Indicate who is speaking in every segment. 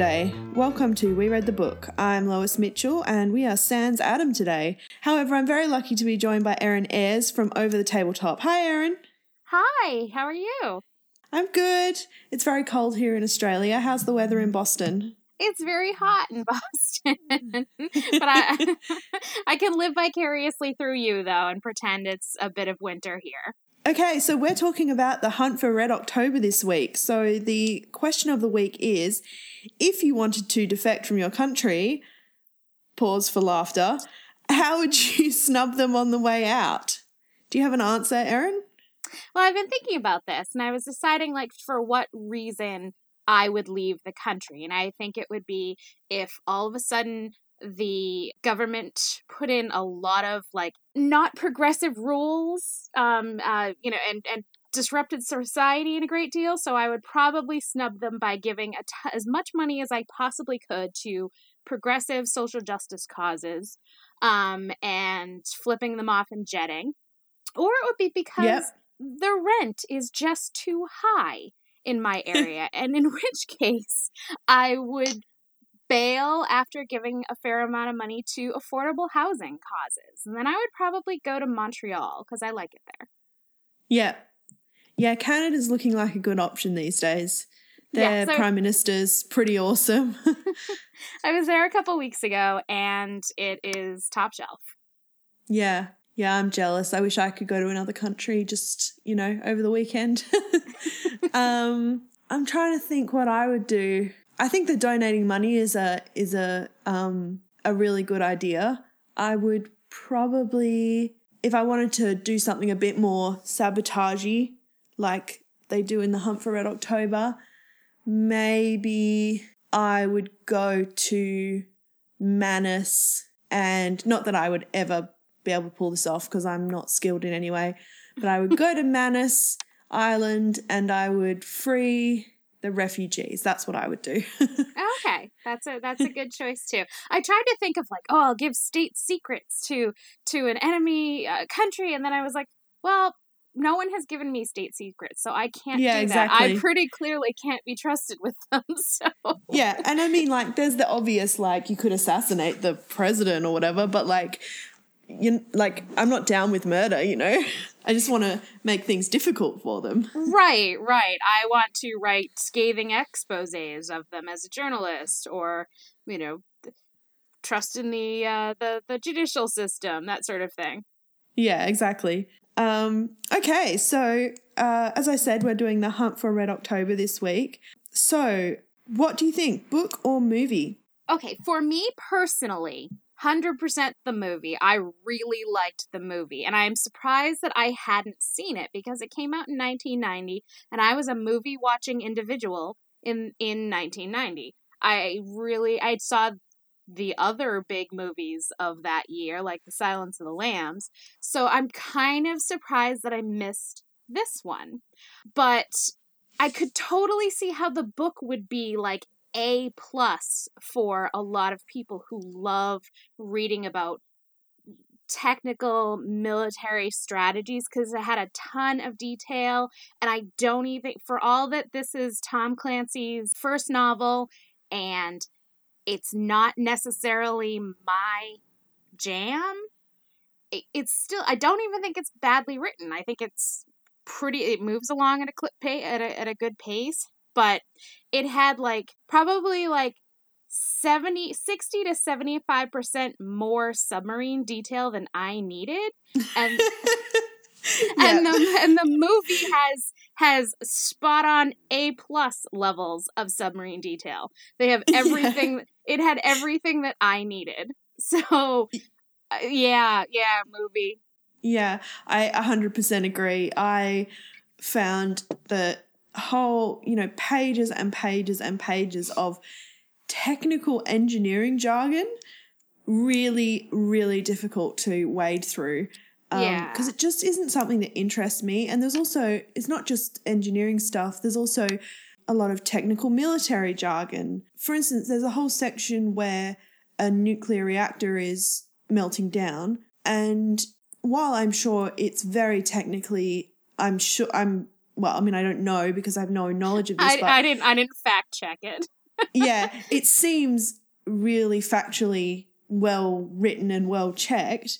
Speaker 1: today. Welcome to We Read the Book. I'm Lois Mitchell and we are Sans Adam today. However, I'm very lucky to be joined by Erin Ayers from Over the Tabletop. Hi, Erin.
Speaker 2: Hi, how are you?
Speaker 1: I'm good. It's very cold here in Australia. How's the weather in Boston?
Speaker 2: It's very hot in Boston. but I I can live vicariously through you though and pretend it's a bit of winter here.
Speaker 1: Okay, so we're talking about the hunt for Red October this week. So the question of the week is if you wanted to defect from your country, pause for laughter, how would you snub them on the way out? Do you have an answer, Erin?
Speaker 2: Well, I've been thinking about this and I was deciding like for what reason I would leave the country. And I think it would be if all of a sudden the government put in a lot of like not progressive rules um uh you know and and disrupted society in a great deal so i would probably snub them by giving t- as much money as i possibly could to progressive social justice causes um and flipping them off and jetting or it would be because yep. the rent is just too high in my area and in which case i would bail after giving a fair amount of money to affordable housing causes. And then I would probably go to Montreal because I like it there.
Speaker 1: Yeah. Yeah, Canada's looking like a good option these days. Their yeah, so, prime minister's pretty awesome.
Speaker 2: I was there a couple weeks ago and it is top shelf.
Speaker 1: Yeah. Yeah, I'm jealous. I wish I could go to another country just, you know, over the weekend. um, I'm trying to think what I would do. I think that donating money is a is a um a really good idea. I would probably if I wanted to do something a bit more sabotagey, like they do in the Hunt for Red October, maybe I would go to Manus and not that I would ever be able to pull this off because I'm not skilled in any way, but I would go to Manus Island and I would free the refugees. That's what I would do.
Speaker 2: okay, that's a that's a good choice too. I tried to think of like, oh, I'll give state secrets to to an enemy uh, country, and then I was like, well, no one has given me state secrets, so I can't yeah, exactly. that. I pretty clearly can't be trusted with them. So
Speaker 1: yeah, and I mean, like, there's the obvious, like, you could assassinate the president or whatever, but like, you like I'm not down with murder, you know. I just want to make things difficult for them.
Speaker 2: Right, right. I want to write scathing exposés of them as a journalist, or you know, trust in the uh, the the judicial system, that sort of thing.
Speaker 1: Yeah, exactly. Um, okay, so uh, as I said, we're doing the hunt for Red October this week. So, what do you think, book or movie?
Speaker 2: Okay, for me personally, 100% the movie. I really liked the movie. And I'm surprised that I hadn't seen it because it came out in 1990 and I was a movie watching individual in in 1990. I really I saw the other big movies of that year like The Silence of the Lambs. So I'm kind of surprised that I missed this one. But I could totally see how the book would be like a plus for a lot of people who love reading about technical military strategies because it had a ton of detail and i don't even for all that this is tom clancy's first novel and it's not necessarily my jam it, it's still i don't even think it's badly written. I think it's pretty it moves along at a clip pay at a, at a good pace but it had like probably like 70 60 to 75% more submarine detail than I needed and and the and the movie has has spot on A plus levels of submarine detail. They have everything yeah. it had everything that I needed. So uh, yeah, yeah, movie.
Speaker 1: Yeah, I 100% agree. I found that whole, you know, pages and pages and pages of technical engineering jargon really, really difficult to wade through. Um, yeah. Because it just isn't something that interests me. And there's also, it's not just engineering stuff, there's also a lot of technical military jargon. For instance, there's a whole section where a nuclear reactor is melting down. And while I'm sure it's very technically, I'm sure, I'm well, I mean, I don't know because I have no knowledge of this.
Speaker 2: I, I didn't. I didn't fact check it.
Speaker 1: yeah, it seems really factually well written and well checked.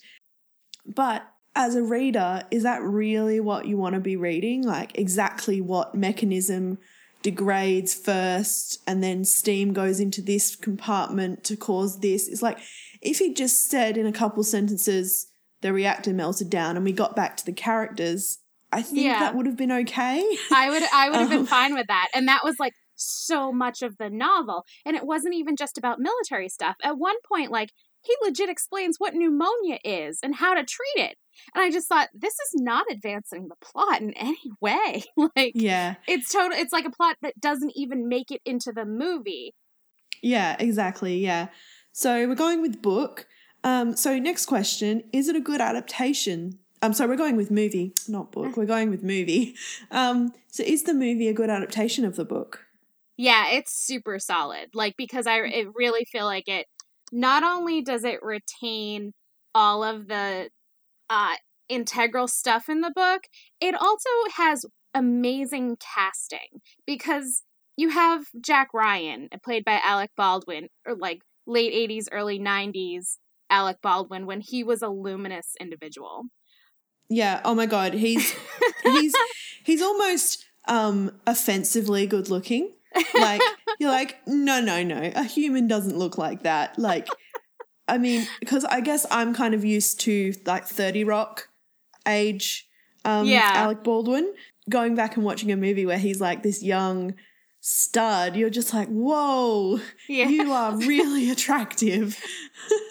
Speaker 1: But as a reader, is that really what you want to be reading? Like exactly what mechanism degrades first and then steam goes into this compartment to cause this? It's like if he just said in a couple sentences the reactor melted down and we got back to the characters, I think
Speaker 2: Yeah.
Speaker 1: that would have been okay.
Speaker 2: I would I would have been
Speaker 1: Um,
Speaker 2: fine with that. And that was like so much of the novel. And it wasn't even just about military stuff. At one point, like, he legit explains what pneumonia is and how to treat it. And I just thought, this is not advancing the plot in any way. like
Speaker 1: yeah.
Speaker 2: it's total it's like a plot that doesn't even make it into the movie.
Speaker 1: Yeah, exactly. Yeah. So we're going with book. Um, so next question, is it a good adaptation? Um, so we're going with movie, not book. We're going with movie. Um, so is the movie a good adaptation of the book?
Speaker 2: Yeah, it's super solid. Like because I it really feel like it not only does it retain all of the uh integral stuff in the book, it also has amazing casting because you have Jack Ryan played by Alec Baldwin or like late 80s early 90s Alec Baldwin when he was a luminous individual.
Speaker 1: Yeah. Oh my god, he's he's he's almost um offensively good looking. Like you're like, no, no, no. A human doesn't look like that. Like I mean, because I guess I'm kind of used to like 30 Rock age um
Speaker 2: Yeah.
Speaker 1: Alec Baldwin. Going back and watching a movie where he's like this young stud, you're just like, whoa,
Speaker 2: Yeah.
Speaker 1: you are really attractive.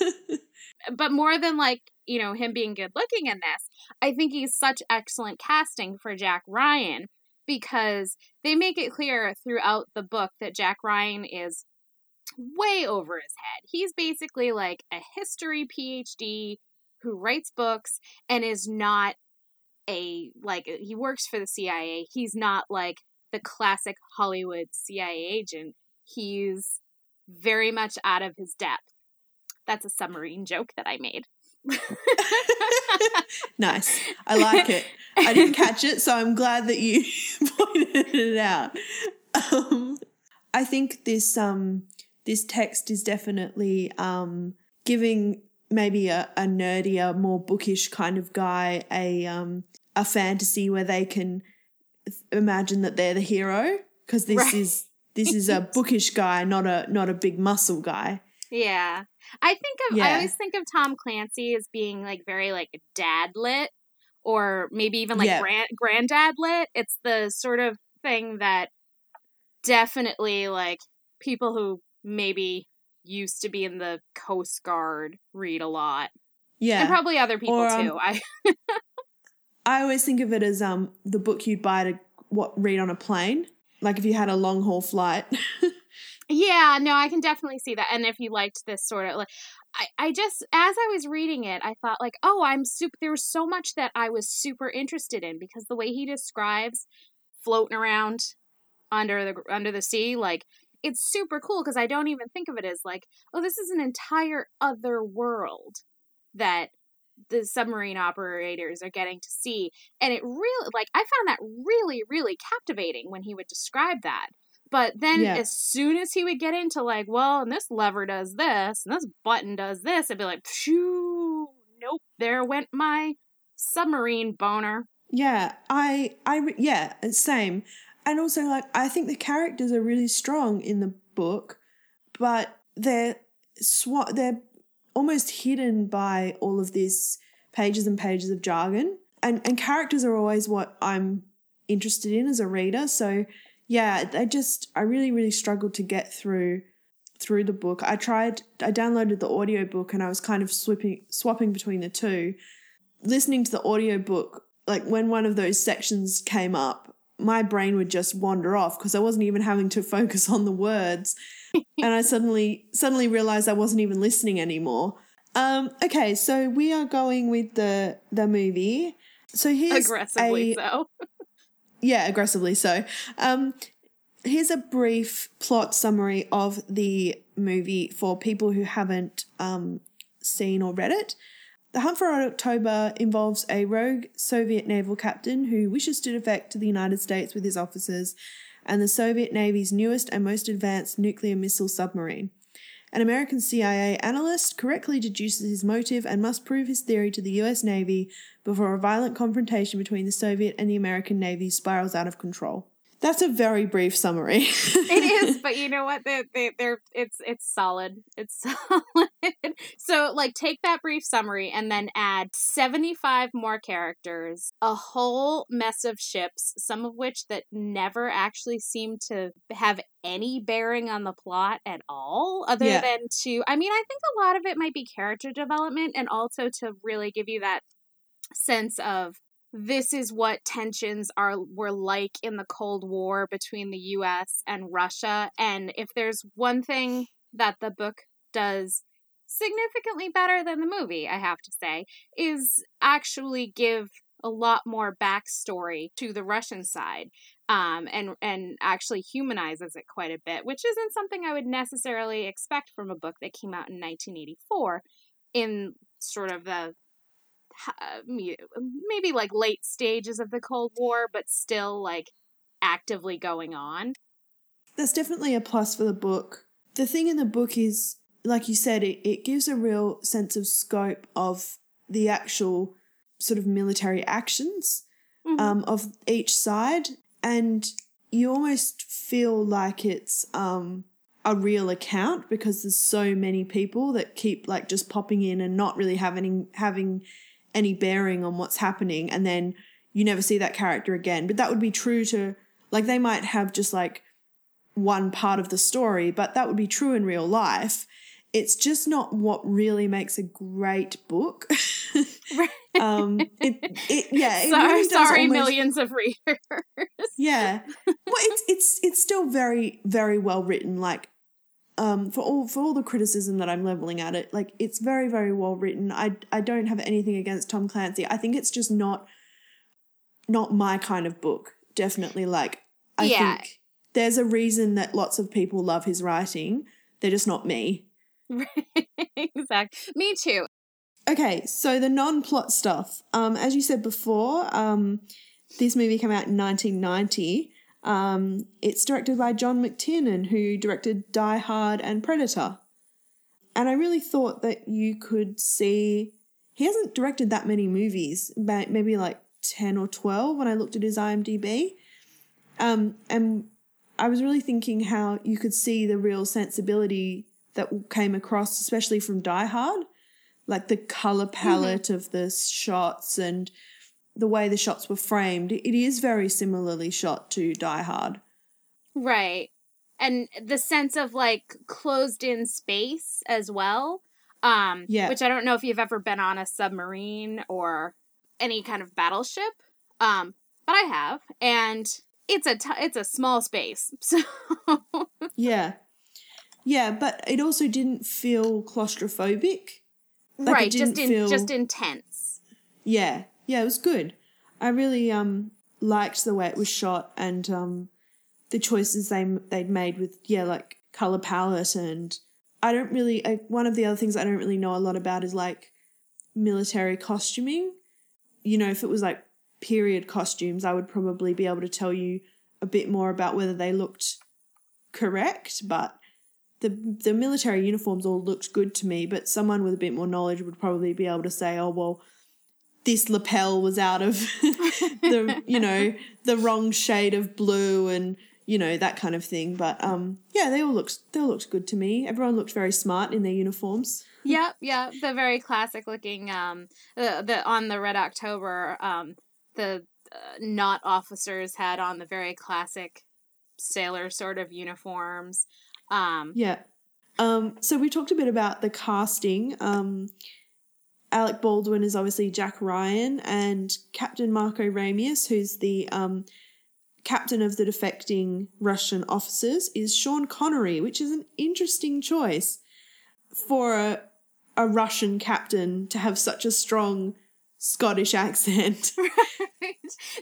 Speaker 2: but more than like you know him being good looking in this i think he's such excellent casting for jack ryan because they make it clear throughout the book that jack ryan is way over his head. He's basically like a history phd who writes books and is not a like he works for the cia he's not like the classic hollywood cia agent. He's very much out of his depth. That's a submarine joke that I made.
Speaker 1: nice. I like it. I didn't catch it, so I'm glad that you pointed it out. Um, I think this um this text is definitely um giving maybe a, a nerdier, more bookish kind of guy a um a fantasy where they can imagine that they're the hero because this
Speaker 2: Right.
Speaker 1: is this is a bookish guy, not a not a big muscle guy.
Speaker 2: Yeah. I think of I always think of Tom Clancy as being like very like dad lit or maybe even like
Speaker 1: Yeah.
Speaker 2: grand granddad lit. It's the sort of thing that definitely like people who maybe used to be in the Coast Guard read a lot.
Speaker 1: Yeah.
Speaker 2: And probably other people
Speaker 1: Or, um,
Speaker 2: too. I
Speaker 1: I always think of it as um the book you'd buy to what read on a plane. Like if you had a long haul flight.
Speaker 2: Yeah, no, I can definitely see that. And if you liked this sort of like I, I just as I was reading it, I thought like, oh, I'm super there was so much that I was super interested in because the way he describes floating around under the under the sea, like it's super cool because I don't even think of it as like, oh, this is an entire other world that the submarine operators are getting to see. And it really like I found that really, really captivating when he would describe that. But then
Speaker 1: Yeah.
Speaker 2: as soon as he would get into like, well, and this lever does this, and this button does this, I'd be like, phew, nope, there went my submarine boner.
Speaker 1: yeah, I I yeah, same. And also like I think the characters are really strong in the book, but they're swa- they're almost hidden by all of this pages and pages of jargon. And and characters are always what I'm interested in as a reader. So yeah, I just I really really struggled to get through through the book. I tried I downloaded the audiobook and I was kind of swapping swapping between the two. Listening to the audiobook, like when one of those sections came up, my brain would just wander off because I wasn't even having to focus on the words. and I suddenly suddenly realized I wasn't even listening anymore. Um, okay, so we are going with the the movie. So here's
Speaker 2: Aggressively
Speaker 1: a,
Speaker 2: so.
Speaker 1: yeah, aggressively so. Um, here's a brief plot summary of the movie for people who haven't um, seen or read it. The Hunt for October involves a rogue Soviet naval captain who wishes to defect to the United States with his officers and the Soviet Navy's newest and most advanced nuclear missile submarine. An American CIA analyst correctly deduces his motive and must prove his theory to the US Navy before a violent confrontation between the Soviet and the American Navy spirals out of control. That's a very brief summary.
Speaker 2: it is, but you know what? They, they, they're it's it's solid. It's solid. so like take that brief summary and then add seventy five more characters, a whole mess of ships, some of which that never actually seem to have any bearing on the plot at all, other
Speaker 1: Yeah.
Speaker 2: than to. I mean, I think a lot of it might be character development and also to really give you that sense of this is what tensions are were like in the Cold War between the US and Russia. And if there's one thing that the book does significantly better than the movie I have to say is actually give a lot more backstory to the Russian side um, and and actually humanizes it quite a bit which isn't something I would necessarily expect from a book that came out in 1984 in sort of the maybe like late stages of the Cold War, but still like actively going on.
Speaker 1: That's definitely a plus for the book. The thing in the book is, like you said, it, it gives a real sense of scope of the actual sort of military actions
Speaker 2: Mhm.
Speaker 1: um, of each side. And you almost feel like it's um, a real account because there's so many people that keep like just popping in and not really having having any bearing on what's happening and then you never see that character again but that would be true to like they might have just like one part of the story but that would be true in real life it's just not what really makes a great book um it, it yeah it
Speaker 2: sorry,
Speaker 1: really
Speaker 2: sorry
Speaker 1: almost-
Speaker 2: millions of readers.
Speaker 1: yeah. Well, it's it's it's still very very well written. Like, um, for all for all the criticism that I'm leveling at it, like it's very very well written. I I don't have anything against Tom Clancy. I think it's just not not my kind of book. Definitely, like I
Speaker 2: Yeah.
Speaker 1: think there's a reason that lots of people love his writing. They're just not me.
Speaker 2: exactly. Me too.
Speaker 1: Okay, so the non-plot stuff. Um, as you said before, um, this movie came out in 1990. Um, it's directed by John McTiernan, who directed Die Hard and Predator. And I really thought that you could see he hasn't directed that many movies, but maybe like 10 or 12 when I looked at his IMDb. Um, and I was really thinking how you could see the real sensibility that came across, especially from Die Hard like the color palette of the shots and the way the shots were framed. It is very similarly shot to Die Hard.
Speaker 2: Right. And the sense of like closed in space as well. Um
Speaker 1: Yeah.
Speaker 2: which I don't know if you've ever been on a submarine or any kind of battleship. Um but I have and it's a t- it's a small space. So
Speaker 1: Yeah. Yeah, but it also didn't feel claustrophobic. Like,
Speaker 2: right, just in
Speaker 1: feel-
Speaker 2: just intense.
Speaker 1: Yeah. Yeah, it was good. I really um liked the way it was shot and um the choices they they'd made with yeah, like color palette and I don't really I, one of the other things I don't really know a lot about is like military costuming. You know, if it was like period costumes, I would probably be able to tell you a bit more about whether they looked correct, but the the military uniforms all looked good to me, but someone with a bit more knowledge would probably be able to say, "Oh, well, this lapel was out of the you know the wrong shade of blue and you know that kind of thing." But um, yeah, they all looked they all looked good to me. Everyone looked very smart in their uniforms.
Speaker 2: Yep, yeah, the very classic looking um the the on the Red October um the uh, not officers had on the very classic sailor sort of uniforms. Um
Speaker 1: Yeah. Um, so we talked a bit about the casting. Um, Alec Baldwin is obviously Jack Ryan, and Captain Marco Ramius, who's the um, captain of the defecting Russian officers, is Sean Connery, which is an interesting choice for a, a Russian captain to have such a strong Scottish accent.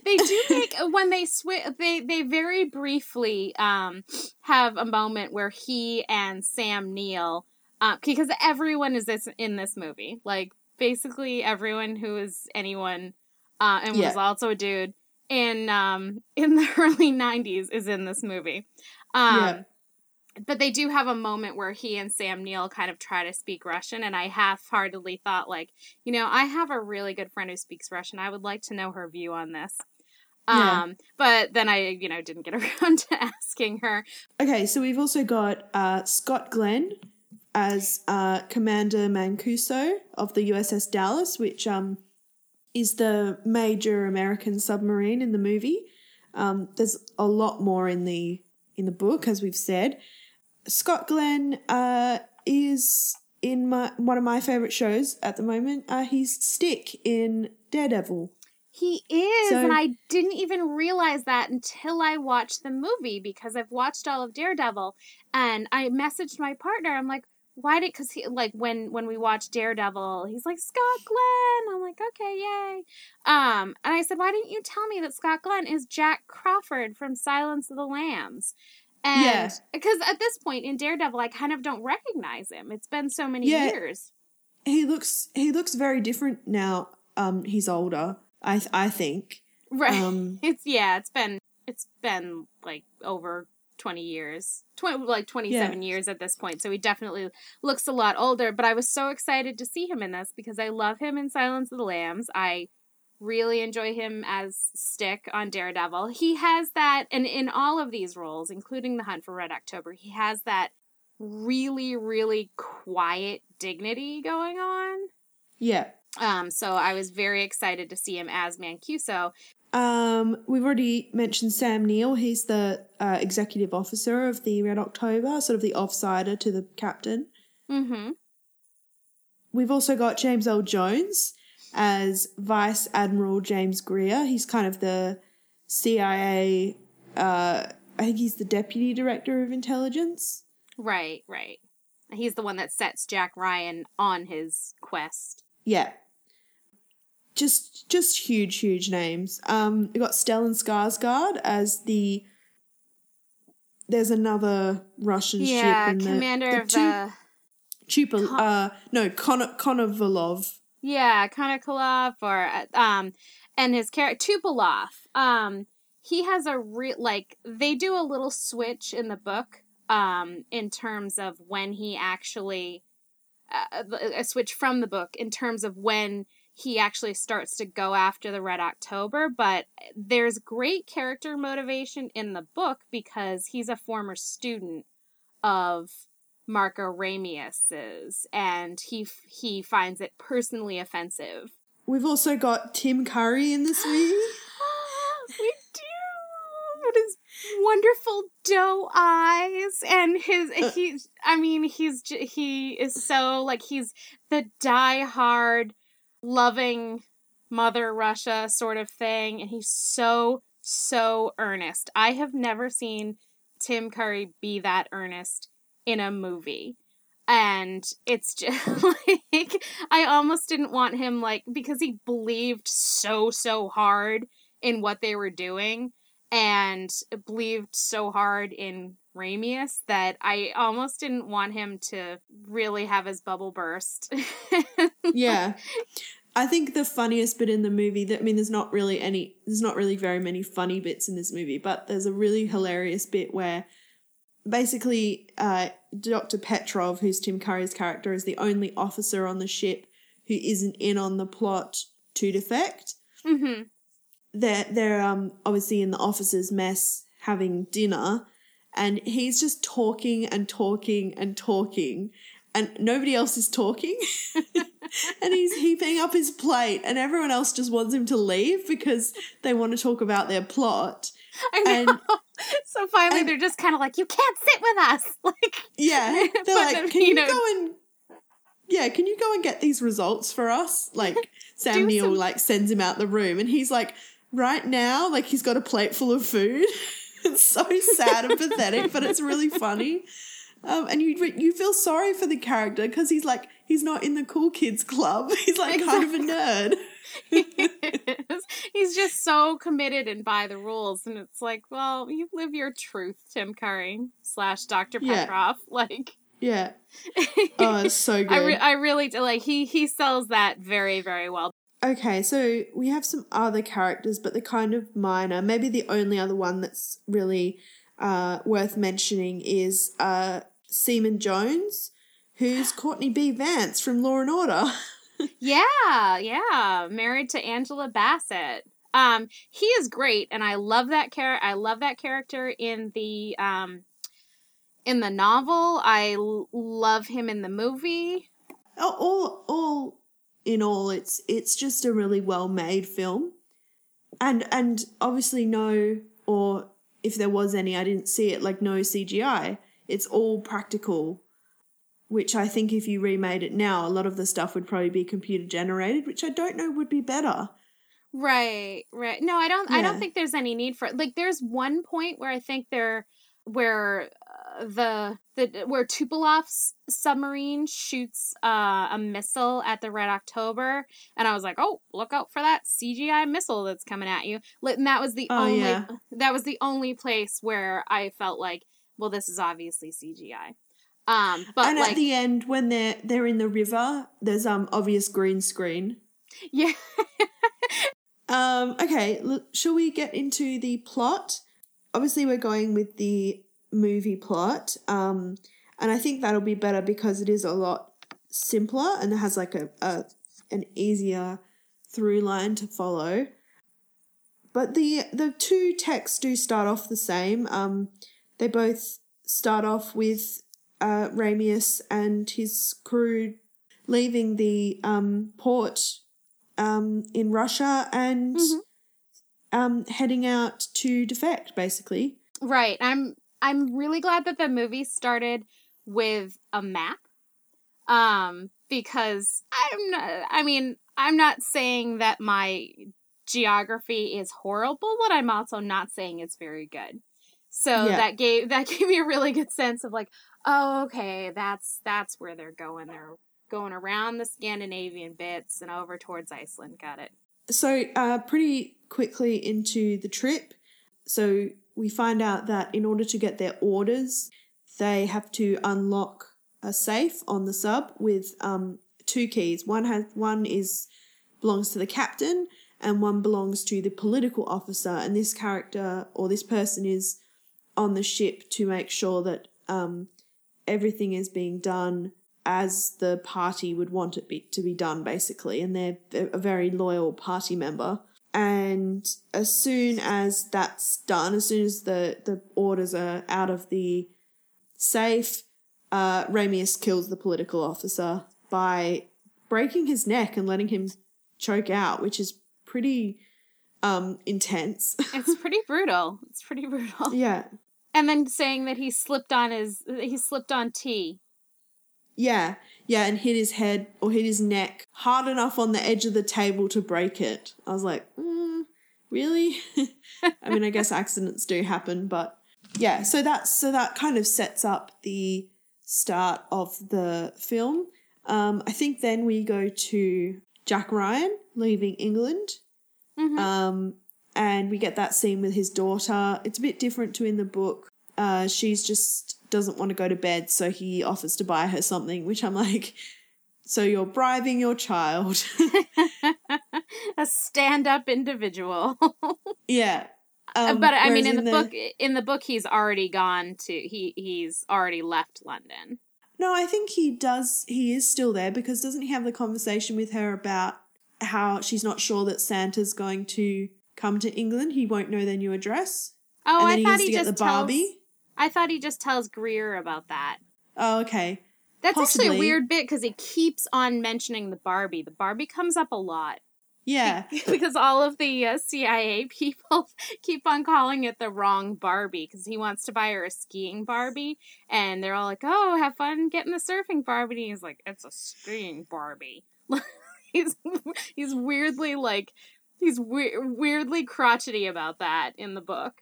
Speaker 2: they do make when they switch they they very briefly um have a moment where he and Sam Neill uh, because everyone is this in this movie like basically everyone who is anyone uh and was also a dude in um in the early 90s is in this movie. Um
Speaker 1: Yeah.
Speaker 2: but they do have a moment where he and Sam Neill kind of try to speak Russian and I half-heartedly thought like, you know, I have a really good friend who speaks Russian. I would like to know her view on this.
Speaker 1: Yeah.
Speaker 2: Um but then I, you know, didn't get around to asking her.
Speaker 1: Okay, so we've also got uh, Scott Glenn as uh, Commander Mancuso of the USS Dallas, which um, is the major American submarine in the movie. Um, there's a lot more in the in the book, as we've said. Scott Glenn uh, is in my one of my favorite shows at the moment. Uh, he's Stick in Daredevil.
Speaker 2: He is,
Speaker 1: So-
Speaker 2: and I didn't even realize that until I watched the movie because I've watched all of Daredevil, and I messaged my partner. I'm like, "Why did?" Because he like when when we watched Daredevil, he's like Scott Glenn. I'm like, "Okay, yay!" Um, and I said, "Why didn't you tell me that Scott Glenn is Jack Crawford from Silence of the Lambs?" And
Speaker 1: Yeah.
Speaker 2: because at this point in Daredevil, I kind of don't recognize him. It's been so many
Speaker 1: Yeah.
Speaker 2: years.
Speaker 1: He looks he looks very different now. Um, he's older. I I think.
Speaker 2: Right.
Speaker 1: Um,
Speaker 2: It's yeah, it's been it's been like over 20 years. 20 like 27 years at this point. So he definitely looks a lot older, but I was so excited to see him in this because I love him in Silence of the Lambs. I really enjoy him as Stick on Daredevil. He has that and in all of these roles, including The Hunt for Red October, he has that really really quiet dignity going on.
Speaker 1: yeah.
Speaker 2: Um so I was very excited to see him as Mancuso
Speaker 1: Um, we've already mentioned Sam Neill. He's the uh, executive officer of the Red October, sort of the offsider to the captain.
Speaker 2: Mhm.
Speaker 1: We've also got James Earl Jones as Vice Admiral James Greer. He's kind of the CIA. Uh, I think he's the deputy director of intelligence.
Speaker 2: Right, right. He's the one that sets Jack Ryan on his quest.
Speaker 1: Yeah. Just just huge, huge names. Um we got Stellan Skarsgård as the there's another Russian
Speaker 2: Yeah,
Speaker 1: ship the,
Speaker 2: commander
Speaker 1: the
Speaker 2: of the
Speaker 1: Tupa,
Speaker 2: Con-
Speaker 1: uh no, Kon- Konovalov.
Speaker 2: yeah Konokolov or uh, um, and his character Tupolev. Um, he has a real like they do a little switch in the book. Um, in terms of when he actually uh, a switch from the book in terms of when he actually starts to go after the Red October, but there's great character motivation in the book because he's a former student of Marco Ramius's, and he he finds it personally offensive.
Speaker 1: We've also got Tim Curry in this movie.
Speaker 2: we do. With his wonderful doe eyes and his
Speaker 1: Uh.
Speaker 2: he. I mean, he's he is so like he's the die-hard loving mother Russia sort of thing, and he's so so earnest. I have never seen Tim Curry be that earnest in a movie. And it's just like I almost didn't want him like because he believed so so hard in what they were doing and believed so hard in Ramius that I almost didn't want him to really have his bubble burst.
Speaker 1: yeah. I think the funniest bit in the movie that I mean there's not really any there's not really very many funny bits in this movie, but there's a really hilarious bit where basically uh, Dr. Petrov, who's Tim Curry's character, is the only officer on the ship who isn't in on the plot to defect.
Speaker 2: hmm
Speaker 1: They're they're um obviously in the officers' mess having dinner and he's just talking and talking and talking and nobody else is talking. and he's heaping up his plate and everyone else just wants him to leave because they want to talk about their plot.
Speaker 2: I know.
Speaker 1: And-
Speaker 2: so finally,
Speaker 1: and-
Speaker 2: they're just kind of like, "You can't sit with us." Like,
Speaker 1: Yeah. They're
Speaker 2: But
Speaker 1: like,
Speaker 2: then,
Speaker 1: can
Speaker 2: you know-
Speaker 1: go and yeah, can you go and get these results for us? Like Sam Neill
Speaker 2: some-
Speaker 1: like sends him out the room and he's like, right now, like he's got a plate full of food. It's so sad and pathetic, but it's really funny. Um, and you you feel sorry for the character because he's like he's not in the cool kids club. He's like kind of a nerd.
Speaker 2: He's just so committed and by the rules, and it's like, well, you live your truth, Tim Curry slash Doctor
Speaker 1: Yeah.
Speaker 2: Like,
Speaker 1: Yeah. Oh, it's so good.
Speaker 2: I, re- I really do like he he sells that very very well.
Speaker 1: Okay, so we have some other characters, but they're kind of minor. Maybe the only other one that's really uh, worth mentioning is uh, Seaman Jones, who's Courtney B. Vance from Law and Order.
Speaker 2: yeah, yeah, married to Angela Bassett. Um, he is great, and I love that character. I love that character in the um, in the novel. I l- love him in the movie.
Speaker 1: Oh, all, all in all, it's it's just a really well made film, and and obviously no, or if there was any, I didn't see it. Like no CGI. It's all practical which I think if you remade it now, a lot of the stuff would probably be computer generated, which I don't know would be better.
Speaker 2: Right, right. No, I don't. Yeah. I don't think there's any need for it. Like, there's one point where I think they're where the the where Tupolev's submarine shoots uh, a missile at the Red October, and I was like, oh, look out for that CGI missile that's coming at you. And that was the oh, only yeah. that was the only place where I felt like, well, this is obviously CGI. Um, but
Speaker 1: and
Speaker 2: like,
Speaker 1: at the end, when they're they're in the river, there's um obvious green screen.
Speaker 2: Yeah.
Speaker 1: um. Okay. Look, shall we get into the plot? Obviously, we're going with the movie plot. Um, and I think that'll be better because it is a lot simpler and it has like a, a an easier through line to follow. But the the two texts do start off the same. Um, they both start off with uh, Ramius and his crew leaving the um, port um, in Russia and mm-hmm. um, heading out to defect, basically.
Speaker 2: Right. I'm I'm really glad that the movie started with a map. Um, because I'm not, I mean, I'm not saying that my geography is horrible, but I'm also not saying it's very good. So yeah. that gave that gave me a really good sense of like, oh, okay, that's that's where they're going. They're going around the Scandinavian bits and over towards Iceland. Got it.
Speaker 1: So, uh, pretty quickly into the trip, so we find out that in order to get their orders, they have to unlock a safe on the sub with um, two keys. One has one is belongs to the captain, and one belongs to the political officer. And this character or this person is on the ship to make sure that um, everything is being done as the party would want it be, to be done, basically. And they're, they're a very loyal party member. And as soon as that's done, as soon as the, the orders are out of the safe, uh, Ramius kills the political officer by breaking his neck and letting him choke out, which is pretty um intense.
Speaker 2: it's pretty brutal. It's pretty brutal.
Speaker 1: Yeah
Speaker 2: and then saying that he slipped on his he slipped on tea.
Speaker 1: Yeah, yeah, and hit his head or hit his neck hard enough on the edge of the table to break it. I was like, mm, really? I mean, I guess accidents do happen, but yeah. So that's so that kind of sets up the start of the film. Um, I think then we go to Jack Ryan leaving England. Mm-hmm. Um, and we get that scene with his daughter. It's a bit different to in the book. Uh, she's just doesn't want to go to bed, so he offers to buy her something, which I'm like, so you're bribing your child.
Speaker 2: a stand-up individual.
Speaker 1: yeah.
Speaker 2: Um, but I mean, in, in the, the, book, in the book, he's already gone to he he's already left London.
Speaker 1: No, I think he does. He is still there because doesn't he have the conversation with her about how she's not sure that Santa's going to come to England, he won't know their new address.
Speaker 2: Oh, and I thought he, he just tells. I thought he just tells Greer about that.
Speaker 1: Oh, okay.
Speaker 2: That's Possibly. actually a weird bit because he keeps on mentioning the Barbie. The Barbie comes up a lot.
Speaker 1: Yeah.
Speaker 2: because all of the uh, CIA people keep on calling it the wrong Barbie because he wants to buy her a skiing Barbie. And they're all like, oh, have fun getting the surfing Barbie. And he's like, it's a skiing Barbie. he's, he's weirdly like He's we- weirdly crotchety about that in the book.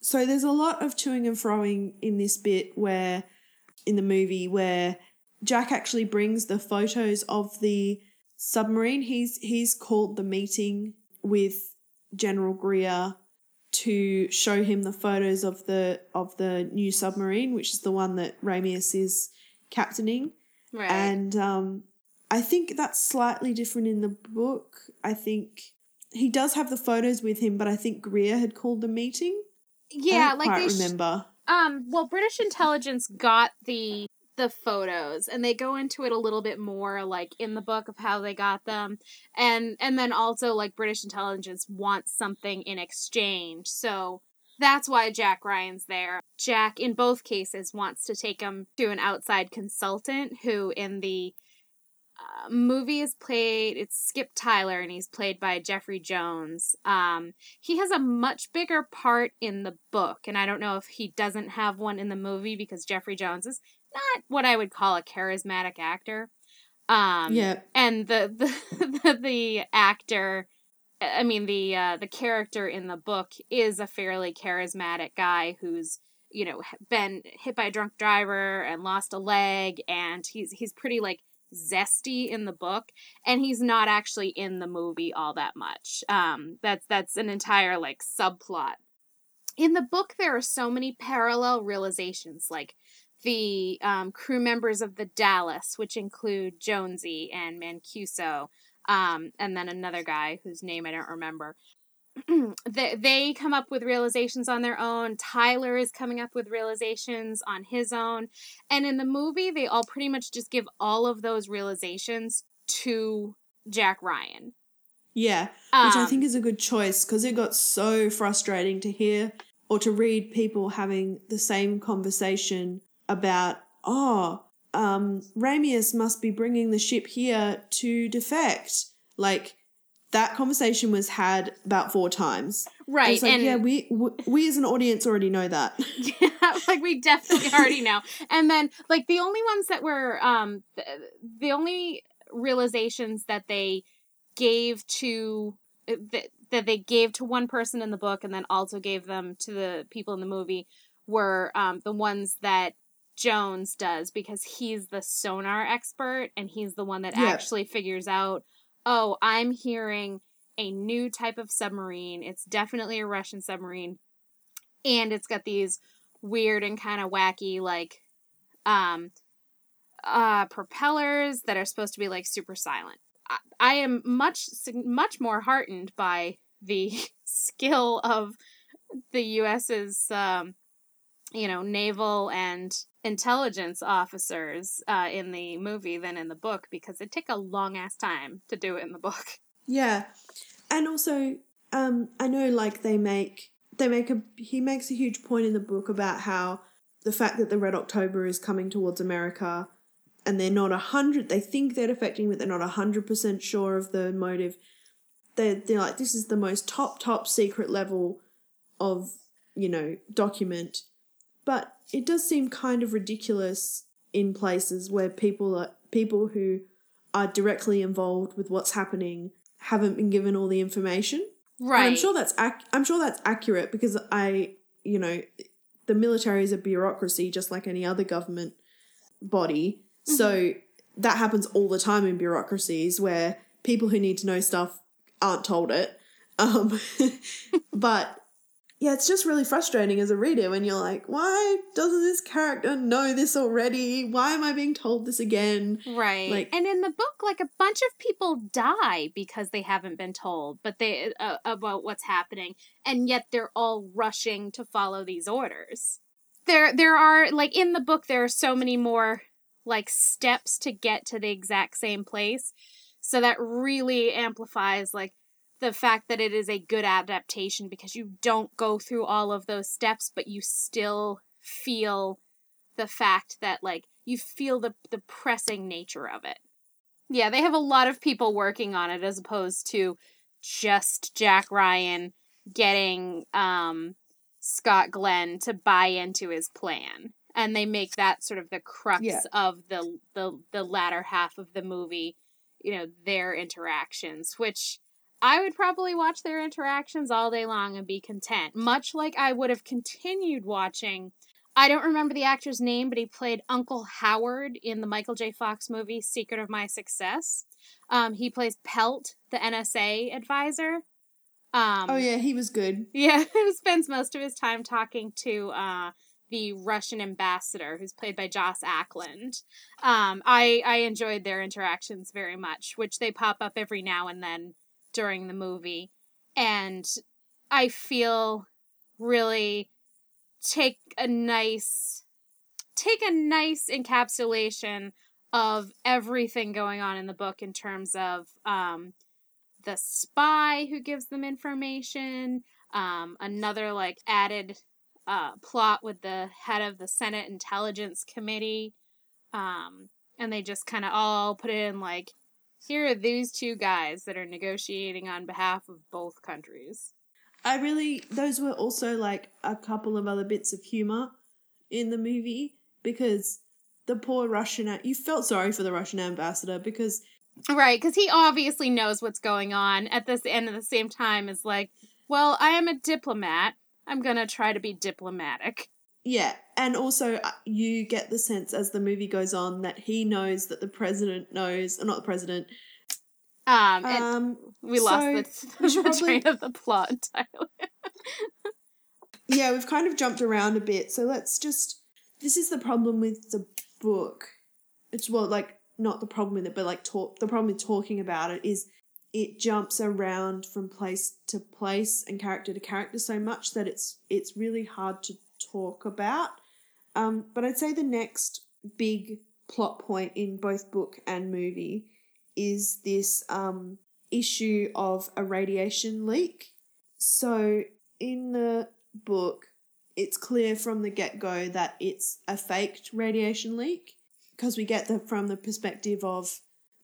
Speaker 1: So there's a lot of chewing and froing in this bit where, in the movie, where Jack actually brings the photos of the submarine. He's he's called the meeting with General Greer to show him the photos of the of the new submarine, which is the one that Ramius is captaining. Right. And um, I think that's slightly different in the book. I think he does have the photos with him, but I think Greer had called the meeting.
Speaker 2: Yeah, like they sh-
Speaker 1: remember.
Speaker 2: Um, well, British intelligence got the the photos and they go into it a little bit more like in the book of how they got them and and then also like British intelligence wants something in exchange. So that's why Jack Ryan's there. Jack in both cases wants to take him to an outside consultant who in the uh, movie is played it's Skip Tyler and he's played by Jeffrey Jones. Um, he has a much bigger part in the book, and I don't know if he doesn't have one in the movie because Jeffrey Jones is not what I would call a charismatic actor. Um,
Speaker 1: yeah.
Speaker 2: and the the the, the actor. I mean the uh, the character in the book is a fairly charismatic guy who's you know been hit by a drunk driver and lost a leg and he's he's pretty like zesty in the book and he's not actually in the movie all that much. Um that's that's an entire like subplot. In the book there are so many parallel realizations like the um, crew members of the dallas which include jonesy and mancuso um, and then another guy whose name i don't remember they, they come up with realizations on their own. Tyler is coming up with realizations on his own. And in the movie, they all pretty much just give all of those realizations to Jack Ryan.
Speaker 1: Yeah, which I
Speaker 2: Um,
Speaker 1: think is a good choice because it got so frustrating to hear or to read people having the same conversation about, oh, um, Ramius must be bringing the ship here to defect. Like, that conversation was had about four times.
Speaker 2: Right.
Speaker 1: It's like,
Speaker 2: and
Speaker 1: yeah, we, we we as an audience already know that.
Speaker 2: yeah, like we definitely already know. And then like the only ones that were um the, the only realizations that they gave to uh, that, that they gave to one person in the book and then also gave them to the people in the movie were um the ones that Jones does because he's the sonar expert and he's the one that
Speaker 1: Yeah.
Speaker 2: actually figures out oh I'm hearing a new type of submarine. It's definitely a Russian submarine. And it's got these weird and kind of wacky like um uh propellers that are supposed to be like super silent. I, I am much much more heartened by the skill of the us's um you know naval and intelligence officers uh in the movie than in the book because it took a long ass time to do it in the book
Speaker 1: Yeah. And also, um, I know like they make they make a he makes a huge point in the book about how the fact that the Red October is coming towards America and they're not a hundred they think they're affecting but they're not a hundred percent sure of the motive. They're they're like this is the most top top secret level of, you know, document. But it does seem kind of ridiculous in places where people are people who are directly involved with what's happening haven't been given all the information. And
Speaker 2: right
Speaker 1: I'm sure that's ac- I'm sure that's accurate because I, you know, the military is a bureaucracy just like any other government body. So that happens all the time in bureaucracies where people who need to know stuff aren't told it. Um, but yeah, it's just really frustrating as a reader when you're like, why doesn't this character know this already? Why am I being told this again?
Speaker 2: Right.
Speaker 1: Like-
Speaker 2: and in the book, like a bunch of people die because they haven't been told, but they uh, about what's happening, and yet they're all rushing to follow these orders. There, there are like in the book, there are so many more like steps to get to the exact same place, so that really amplifies like the fact that it is a good adaptation because you don't go through all of those steps, but you still feel the fact that like you feel the the pressing nature of it. Yeah, they have a lot of people working on it as opposed to just Jack Ryan getting um Scott Glenn to buy into his plan. And they make that sort of the crux
Speaker 1: Yeah.
Speaker 2: of the the the latter half of the movie, you know, their interactions, which I would probably watch their interactions all day long and be content. Much like I would have continued watching I don't remember the actor's name, but he played Uncle Howard in the Michael J. Fox movie Secret of My Success. Um, he plays Pelt, the NSA advisor. Um,
Speaker 1: Oh yeah, he was good.
Speaker 2: yeah, who spends most of his time talking to uh, the Russian ambassador, who's played by Joss Ackland. Um, I I enjoyed their interactions very much, which they pop up every now and then during the movie, and I feel really take a nice take a nice encapsulation of everything going on in the book in terms of um, the spy who gives them information, um, another like added uh, plot with the head of the Senate Intelligence Committee, um, and they just kind of all put it in like, here are these two guys that are negotiating on behalf of both countries.
Speaker 1: I really, those were also like a couple of other bits of humor in the movie because the poor Russian, you felt sorry for the Russian ambassador because.
Speaker 2: Right, because he obviously knows what's going on at this end at the same time is like, well, I am a diplomat. I'm gonna try to be diplomatic.
Speaker 1: Yeah, and also uh, you get the sense as the movie goes on that he knows that the president knows, or not the president,
Speaker 2: um, um we lost the, the probably, train of the plot entirely.
Speaker 1: yeah, we've kind of jumped around a bit, so let's just. This is the problem with the book. It's well, like not the problem with it, but like talk. The problem with talking about it is it jumps around from place to place and character to character so much that it's it's really hard to talk about. Um, but I'd say the next big plot point in both book and movie is this um, issue of a radiation leak. So in the book, it's clear from the get go that it's a faked radiation leak because we get the from the perspective of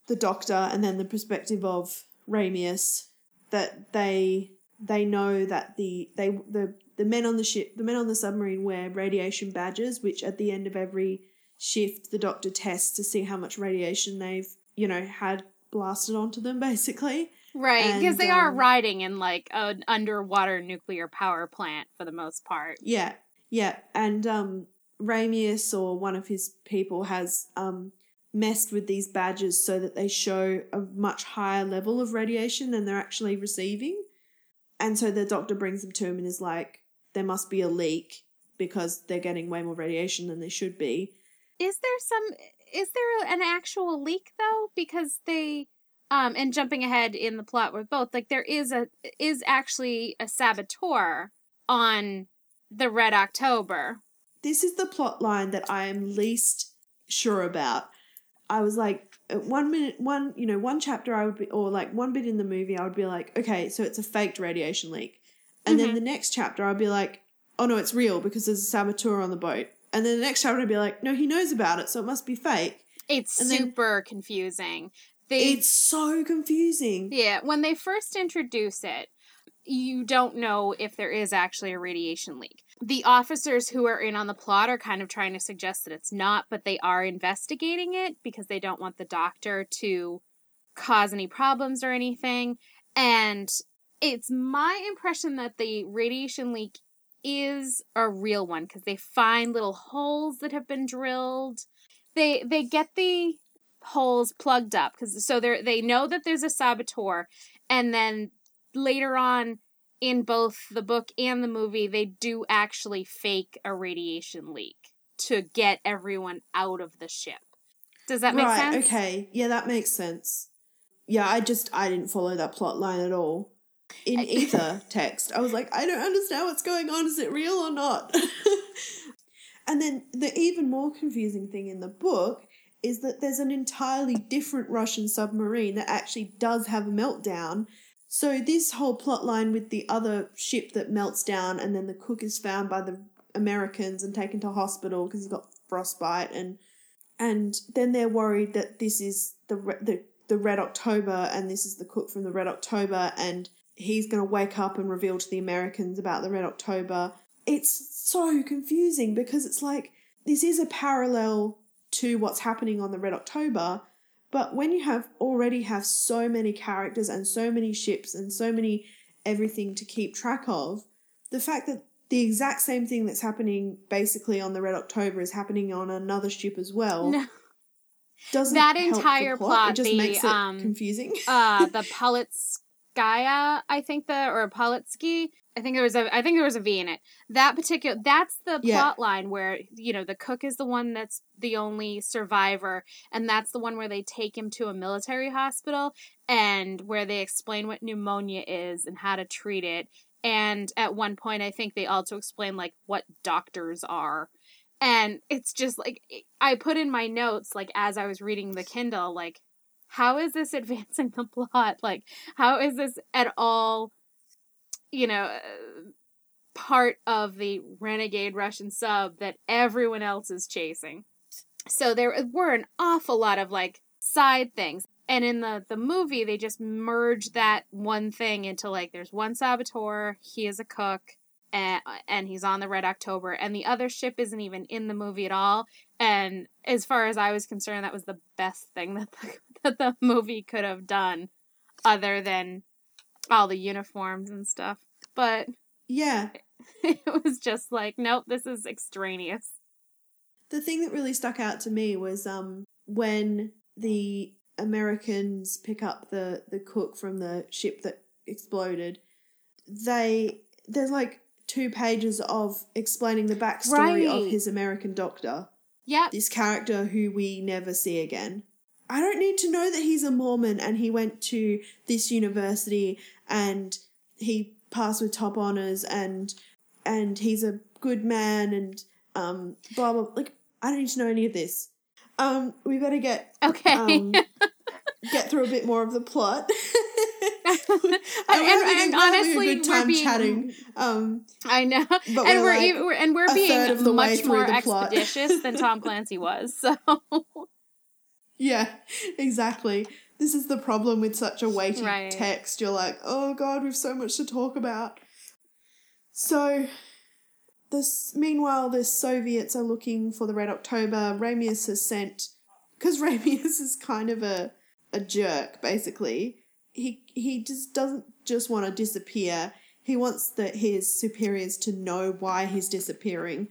Speaker 1: the doctor and then the perspective of Ramius that they they know that the they the the men on the ship the men on the submarine wear radiation badges which at the end of every shift the doctor tests to see how much radiation they've you know, had blasted onto them basically.
Speaker 2: Right, because they um, are riding in like an underwater nuclear power plant for the most part.
Speaker 1: Yeah, yeah, and um, Ramius or one of his people has um messed with these badges so that they show a much higher level of radiation than they're actually receiving. And so the doctor brings them to him and is like, there must be a leak because they're getting way more radiation than they should be.
Speaker 2: Is there some is there an actual leak though? Because they um and jumping ahead in the plot with both, like there is a is actually a saboteur on the Red October.
Speaker 1: This is the plot line that I am least sure about. I was like, one minute, one, you know, one chapter I would be, or like one bit in the movie, I would be like, okay, so it's a faked radiation leak. And mm-hmm. then the next chapter, I'd be like, oh no, it's real because there's a saboteur on the boat. And then the next chapter, I'd be like, no, he knows about it, so it must be fake.
Speaker 2: It's and super then, confusing.
Speaker 1: They, it's so confusing.
Speaker 2: Yeah, when they first introduce it, you don't know if there is actually a radiation leak. The officers who are in on the plot are kind of trying to suggest that it's not, but they are investigating it because they don't want the doctor to cause any problems or anything. And it's my impression that the radiation leak is a real one because they find little holes that have been drilled. They they get the holes plugged up because so they they know that there's a saboteur, and then later on in both the book and the movie, they do actually fake a radiation leak to get everyone out of the ship. Does that make right, sense?
Speaker 1: Okay, yeah, that makes sense. Yeah, I just I didn't follow that plot line at all in either text. I was like, I don't understand what's going on. Is it real or not? and then the even more confusing thing in the book is that there's an entirely different Russian submarine that actually does have a meltdown. So this whole plot line with the other ship that melts down and then the cook is found by the Americans and taken to hospital because he's got frostbite and and then they're worried that this is the the the Red October and this is the cook from the Red October and he's going to wake up and reveal to the Americans about the Red October. It's so confusing because it's like this is a parallel to what's happening on the Red October, but when you have already have so many characters and so many ships and so many everything to keep track of, the fact that the exact same thing that's happening basically on the Red October is happening on another ship as well. No.
Speaker 2: Doesn't that entire plot, plot, it just
Speaker 1: the, makes it um, confusing.
Speaker 2: uh, the Pulitz Politskaya, I think the or Politsky. I think there was a I think there was a V in it. That particular that's the
Speaker 1: Yeah.
Speaker 2: plot line where you know the cook is the one that's the only survivor, and that's the one where they take him to a military hospital and where they explain what pneumonia is and how to treat it. And at one point, I think they also explain like what doctors are. And it's just like I put in my notes like as I was reading the Kindle like how is this advancing the plot? Like how is this at all you know uh, part of the renegade Russian sub that everyone else is chasing? So there were an awful lot of like side things. And in the the movie they just merge that one thing into like there's one saboteur, he is a cook, and, and he's on the Red October, and the other ship isn't even in the movie at all. And as far as I was concerned, that was the best thing that the, that the movie could have done, other than all the uniforms and stuff. But
Speaker 1: Yeah.
Speaker 2: it was just like, nope, this is extraneous.
Speaker 1: The thing that really stuck out to me was um when the Americans pick up the the cook from the ship that exploded. They there's like two pages of explaining the backstory of his American doctor.
Speaker 2: Yeah.
Speaker 1: This character who we never see again. I don't need to know that he's a Mormon and he went to this university and he passed with top honors and and he's a good man and um blah blah like I don't need to know any of this. Um we better get
Speaker 2: Okay.
Speaker 1: um get through a bit more of the plot.
Speaker 2: and,
Speaker 1: we're having a-
Speaker 2: and
Speaker 1: we're a
Speaker 2: honestly,
Speaker 1: good
Speaker 2: we're
Speaker 1: time
Speaker 2: being,
Speaker 1: chatting. Um
Speaker 2: I know,
Speaker 1: but
Speaker 2: and
Speaker 1: we're,
Speaker 2: we're,
Speaker 1: like
Speaker 2: even, we're and we're
Speaker 1: a third of the
Speaker 2: being much more expeditious than Tom Clancy was. So
Speaker 1: Yeah, exactly. This is the problem with such a weighty
Speaker 2: Right.
Speaker 1: text. You're like, oh god, we've so much to talk about. So, this meanwhile, the Soviets are looking for the Red October. Ramius has sent because Ramius is kind of a a jerk. Basically, he he just doesn't just want to disappear. He wants the his superiors to know why he's disappearing.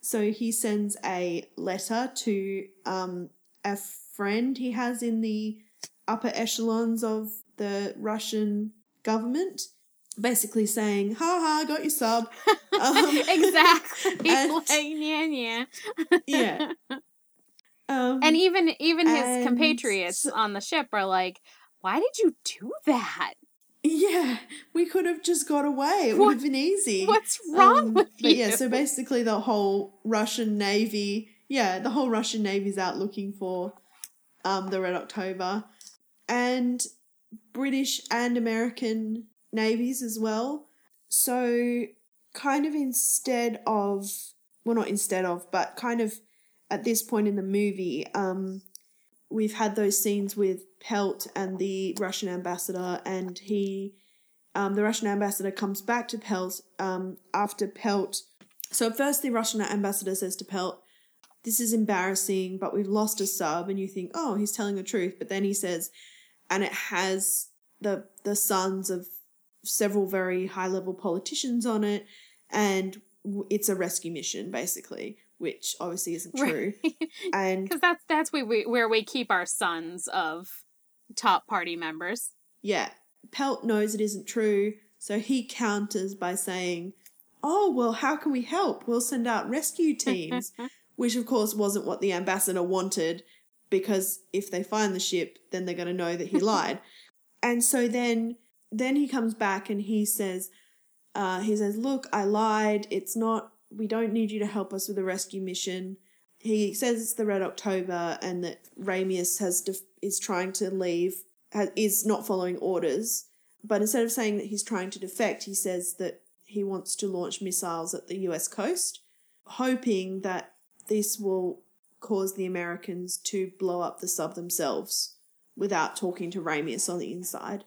Speaker 1: So he sends a letter to um, a friend he has in the upper echelons of the Russian government, basically saying, "Ha ha, got your sub." Um,
Speaker 2: exactly,
Speaker 1: and-
Speaker 2: like, yeah, yeah.
Speaker 1: yeah. Um,
Speaker 2: And even even his compatriots
Speaker 1: so-
Speaker 2: on the ship are like, "Why did you do that?
Speaker 1: yeah, we could have just got away. It
Speaker 2: What-
Speaker 1: would have been easy.
Speaker 2: What's wrong
Speaker 1: Um,
Speaker 2: with
Speaker 1: but
Speaker 2: you?"
Speaker 1: yeah, so basically the whole Russian navy, yeah, the whole Russian navy's out looking for um, the Red October, and British and American navies as well. So kind of instead of, well, not instead of, but kind of at this point in the movie, um, we've had those scenes with Pelt and the Russian ambassador, and he um, the Russian ambassador comes back to Pelt um, after Pelt. So at first, the Russian ambassador says to Pelt, "This is embarrassing, but we've lost a sub." And you think, "Oh, he's telling the truth." But then he says, "And it has the the sons of several very high level politicians on it, and it's a rescue mission, basically." Which obviously isn't true. And
Speaker 2: because that's that's where we where we keep our sons of top party members.
Speaker 1: Yeah, Pelt knows it isn't true, so he counters by saying, Oh, well, how can we help? We'll send out rescue teams. Which, of course, wasn't what the ambassador wanted, because if they find the ship, then they're going to know that he lied. and so then, then he comes back and he says, uh, he says, Look, I lied. It's not, we don't need you to help us with the rescue mission. He says it's the Red October and that Ramius has def- is trying to leave, ha- is not following orders. But instead of saying that he's trying to defect, he says that he wants to launch missiles at the US coast, hoping that this will cause the Americans to blow up the sub themselves without talking to Ramius on the inside.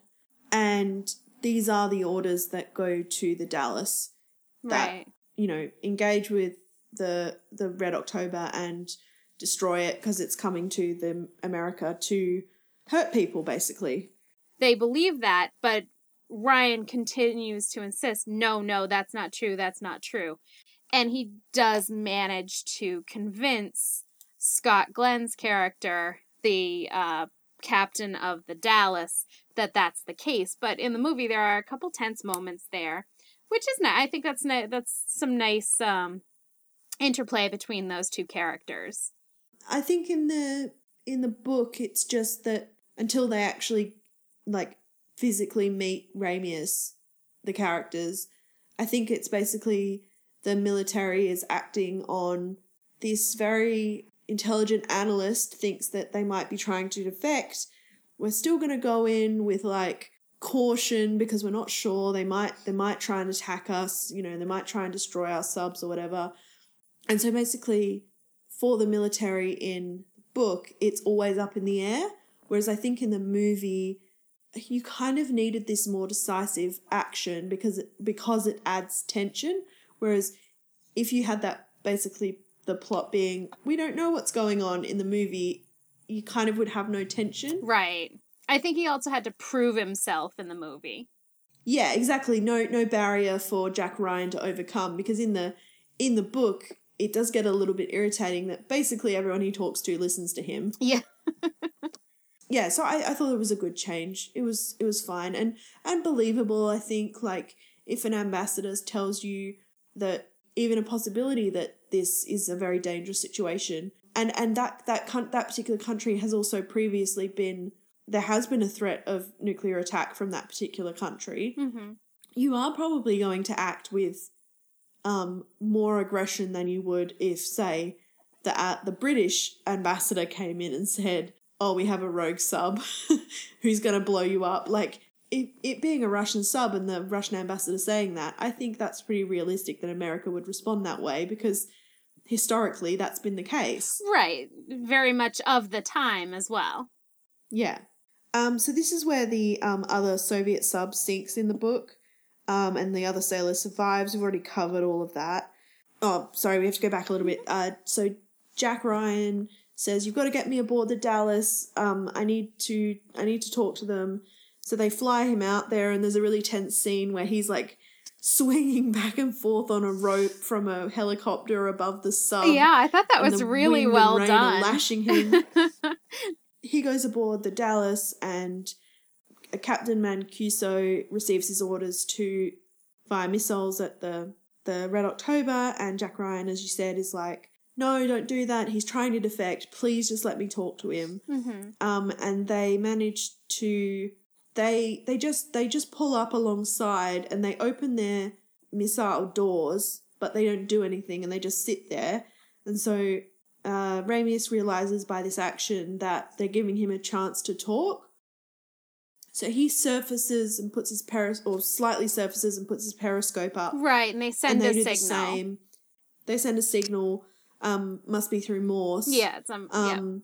Speaker 1: And these are the orders that go to the Dallas that
Speaker 2: right.
Speaker 1: you know engage with the the Red October and destroy it because it's coming to the America to hurt people basically.
Speaker 2: They believe that, but Ryan continues to insist, no, no, that's not true, that's not true. And he does manage to convince Scott Glenn's character, the uh, captain of the Dallas that that's the case. But in the movie, there are a couple tense moments there, which is nice. I think that's ni- that's some nice um, interplay between those two characters.
Speaker 1: I think in the in the book, it's just that until they actually like physically meet Ramius, the characters, I think it's basically the military is acting on this very intelligent analyst thinks that they might be trying to defect. We're still going to go in with like caution because we're not sure they might they might try and attack us, you know, they might try and destroy our subs or whatever. And so basically for the military in book, it's always up in the air, whereas I think in the movie you kind of needed this more decisive action because because it adds tension whereas if you had that basically the plot being we don't know what's going on in the movie you kind of would have no tension
Speaker 2: Right. I think he also had to prove himself in the movie.
Speaker 1: yeah exactly no no barrier for jack ryan to overcome because in the in the book it does get a little bit irritating that basically everyone he talks to listens to him
Speaker 2: Yeah.
Speaker 1: yeah so I, I thought it was a good change it was it was fine and and believable i think like if an ambassador tells you that even a possibility that this is a very dangerous situation and and that that that particular country has also previously been there has been a threat of nuclear attack from that particular country
Speaker 2: Mm-hmm.
Speaker 1: you are probably going to act with um, more aggression than you would if, say, the uh, the British ambassador came in and said, "Oh, we have a rogue sub who's going to blow you up." Like it, it being a Russian sub and the Russian ambassador saying that, I think that's pretty realistic that America would respond that way because historically that's been the case.
Speaker 2: Right. Very much of the time as well.
Speaker 1: Yeah. Um, so this is where the um, other Soviet sub sinks in the book, um, and the other sailor survives. We've already covered all of that. Oh, sorry, we have to go back a little bit. Uh, so Jack Ryan says, "You've got to get me aboard the Dallas. Um, I need to, I need to talk to them." So they fly him out there, and there's a really tense scene where he's like swinging back and forth on a rope from a helicopter above the sub.
Speaker 2: yeah, I thought that was really well done.
Speaker 1: lashing him. he goes aboard the Dallas and Captain Mancuso receives his orders to fire missiles at the the Red October and Jack Ryan, as you said, is like, no, don't do that. He's trying to defect. Please just let me talk to him.
Speaker 2: hmm
Speaker 1: Um, and they manage to they they just they just pull up alongside and they open their missile doors, but they don't do anything and they just sit there. And so uh, Ramius realizes by this action that they're giving him a chance to talk. So he surfaces and puts his peris or slightly surfaces and puts his periscope up
Speaker 2: Right, and they send
Speaker 1: and they
Speaker 2: a
Speaker 1: do
Speaker 2: signal.
Speaker 1: the same. They send a signal. Um, must be through Morse.
Speaker 2: Yeah, it's um, yeah.
Speaker 1: Um,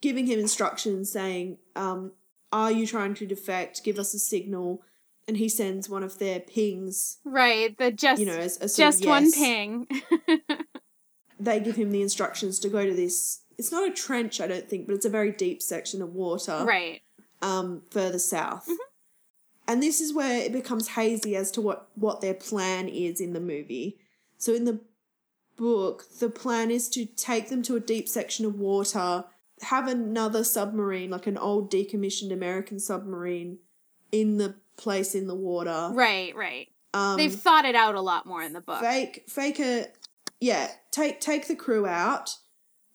Speaker 1: giving him instructions saying, um, "Are you trying to defect? Give us a signal." And he sends one of their pings.
Speaker 2: Right, the just
Speaker 1: You know, as, as sort of
Speaker 2: just one ping.
Speaker 1: They give him the instructions to go to this. It's not a trench, I don't think, but it's a very deep section of water.
Speaker 2: right.
Speaker 1: um, further south.
Speaker 2: Mm-hmm.
Speaker 1: And this is where it becomes hazy as to what, what their plan is in the movie. So in the book, the plan is to take them to a deep section of water, have another submarine, like an old decommissioned American submarine, in the place in the water.
Speaker 2: Right, right.
Speaker 1: Um,
Speaker 2: They've thought it out a lot more in the book.
Speaker 1: fake fake a yeah take take the crew out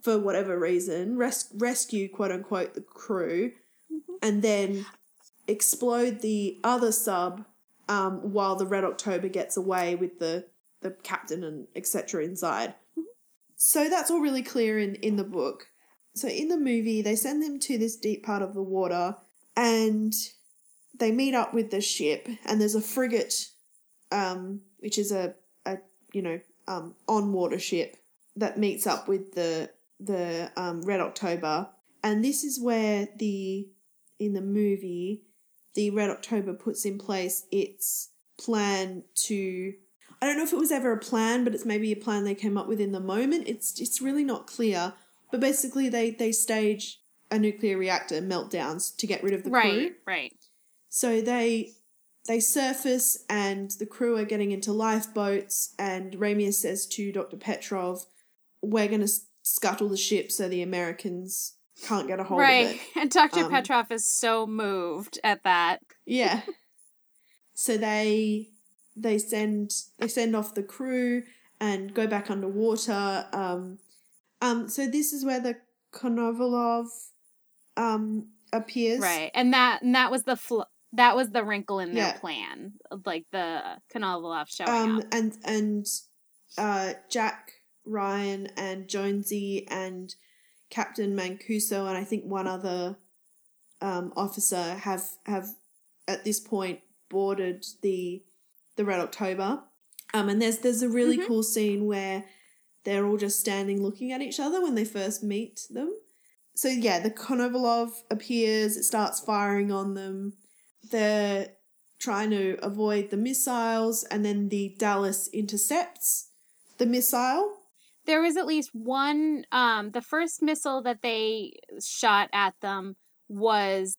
Speaker 1: for whatever reason res- rescue quote unquote the crew and then explode the other sub um, while the red october gets away with the the captain and etc inside so that's all really clear in in the book so in the movie they send them to this deep part of the water and they meet up with the ship and there's a frigate um, which is a, a you know um, on water ship that meets up with the the um, Red October, and this is where the in the movie the Red October puts in place its plan to. I don't know if it was ever a plan, but it's maybe a plan they came up with in the moment. It's it's really not clear, but basically they they stage a nuclear reactor meltdowns to get rid of the crew.
Speaker 2: right, right.
Speaker 1: So they they surface and the crew are getting into lifeboats and Ramius says to Dr. Petrov, "We're going to scuttle the ship so the Americans can't get a hold
Speaker 2: right.
Speaker 1: of it.
Speaker 2: Right, and Dr.
Speaker 1: Um,
Speaker 2: Petrov is so moved at that.
Speaker 1: Yeah. so they they send they send off the crew and go back underwater. Um, um, so this is where the Konovalov um appears.
Speaker 2: Right. And that and that was the fl- that was the wrinkle in their
Speaker 1: Yeah.
Speaker 2: plan. Like the Konovalov showing
Speaker 1: Um,
Speaker 2: up.
Speaker 1: and and uh, Jack Ryan and Jonesy and Captain Mancuso and I think one other um, officer have have at this point boarded the the Red October. Um, and there's there's a really
Speaker 2: Mhm.
Speaker 1: cool scene where they're all just standing looking at each other when they first meet them. So yeah, the Konovalov appears. It starts firing on them. They're trying to avoid the missiles, and then the Dallas intercepts the missile.
Speaker 2: there was at least one um the first missile that they shot at them was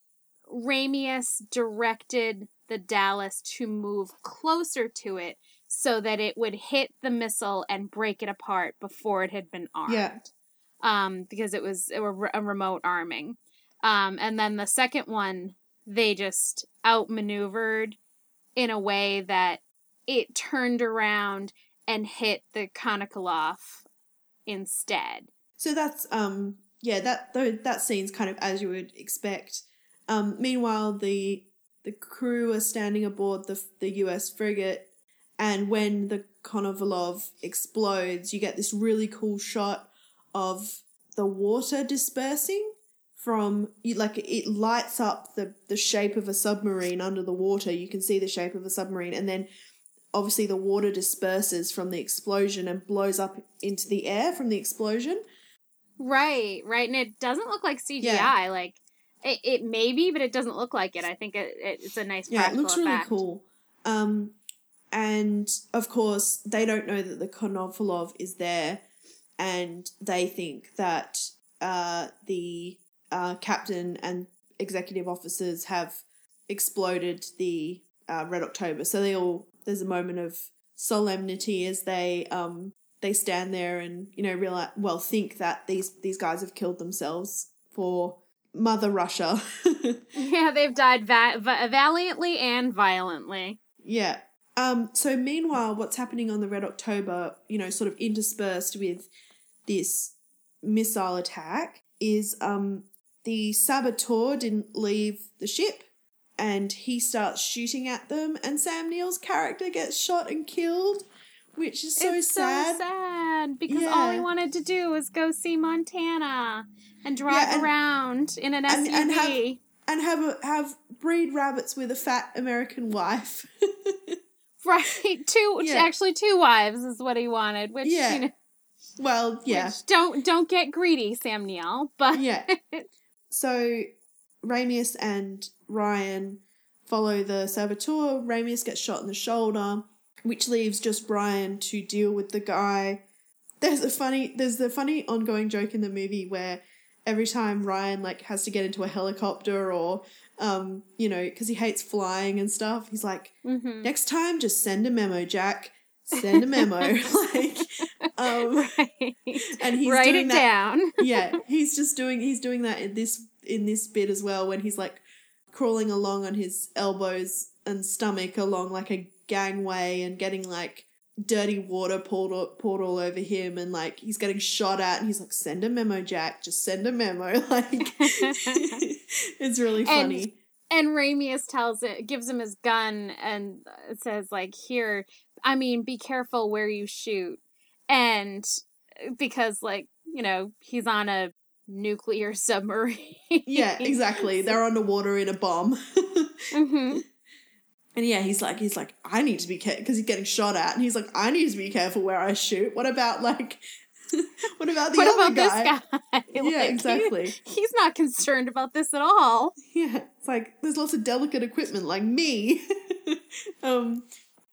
Speaker 2: Ramius directed the Dallas to move closer to it so that it would hit the missile and break it apart before it had been armed.
Speaker 1: Yeah.
Speaker 2: Um because it was a, a remote arming. Um and then the second one they just outmaneuvered in a way that it turned around and hit the Konovalov instead.
Speaker 1: So that's um yeah that that scene's kind of as you would expect. Um, meanwhile, the the crew are standing aboard the the U.S. frigate, and when the Konovalov explodes, you get this really cool shot of the water dispersing from you like it lights up the the shape of a submarine under the water. You can see the shape of a submarine, and then obviously the water disperses from the explosion and blows up into the air from the explosion.
Speaker 2: Right, right, and it doesn't look like CGI.
Speaker 1: Yeah.
Speaker 2: Like it, it may be, but it doesn't look like it. I think it, it it's a nice.
Speaker 1: Yeah, it looks really cool. Um, and of course, they don't know that the Konovalov is there, and they think that uh, the uh, captain and executive officers have exploded the uh, Red October. So they all there's a moment of solemnity as they um they stand there and you know realize well think that these these guys have killed themselves for Mother Russia.
Speaker 2: Yeah, they've died va- va- valiantly and violently.
Speaker 1: Yeah. Um, so meanwhile, what's happening on the Red October, you know, sort of interspersed with this missile attack is um the saboteur didn't leave the ship and he starts shooting at them and Sam Neill's character gets shot and killed, which is so
Speaker 2: it's
Speaker 1: sad.
Speaker 2: so sad because all he wanted to do was go see Montana and drive
Speaker 1: Yeah, and-
Speaker 2: around in an
Speaker 1: and-
Speaker 2: SUV.
Speaker 1: and have- And have a, have breed rabbits with a fat American wife.
Speaker 2: right, two
Speaker 1: Yeah.
Speaker 2: actually two wives is what he wanted. Which
Speaker 1: Yeah.
Speaker 2: you know,
Speaker 1: well, yeah.
Speaker 2: which don't don't get greedy, Sam Neill. But
Speaker 1: yeah. So Ramius and Ryan follow the saboteur. Ramius gets shot in the shoulder, which leaves just Ryan to deal with the guy. There's a funny there's the funny ongoing joke in the movie where every time Ryan like has to get into a helicopter or um, you know, because he hates flying and stuff, he's like,
Speaker 2: Mhm.
Speaker 1: next time just send a memo, Jack. Send a memo. like um
Speaker 2: right,
Speaker 1: and he's
Speaker 2: write
Speaker 1: doing
Speaker 2: it
Speaker 1: that
Speaker 2: down.
Speaker 1: yeah, he's just doing he's doing that in this in this bit as well when he's like crawling along on his elbows and stomach along like a gangway and getting like dirty water poured all, poured all over him and like he's getting shot at and he's like send a memo Jack. Just send a memo. Like it's really funny.
Speaker 2: And Ramius tells it, gives him his gun, and it says like, "Here, I mean, be careful where you shoot." And because, like, you know, he's on a nuclear submarine.
Speaker 1: yeah exactly. They're underwater in a bomb.
Speaker 2: Hmm
Speaker 1: And yeah, he's like, he's like, I need to be careful because he's getting shot at, and he's like, I need to be careful where I shoot. What about like, what about the
Speaker 2: What
Speaker 1: other
Speaker 2: about
Speaker 1: guy?
Speaker 2: this guy?
Speaker 1: Yeah,
Speaker 2: Like, he-
Speaker 1: exactly.
Speaker 2: he's not concerned about this at all.
Speaker 1: Yeah, it's like there's lots of delicate equipment like me. um,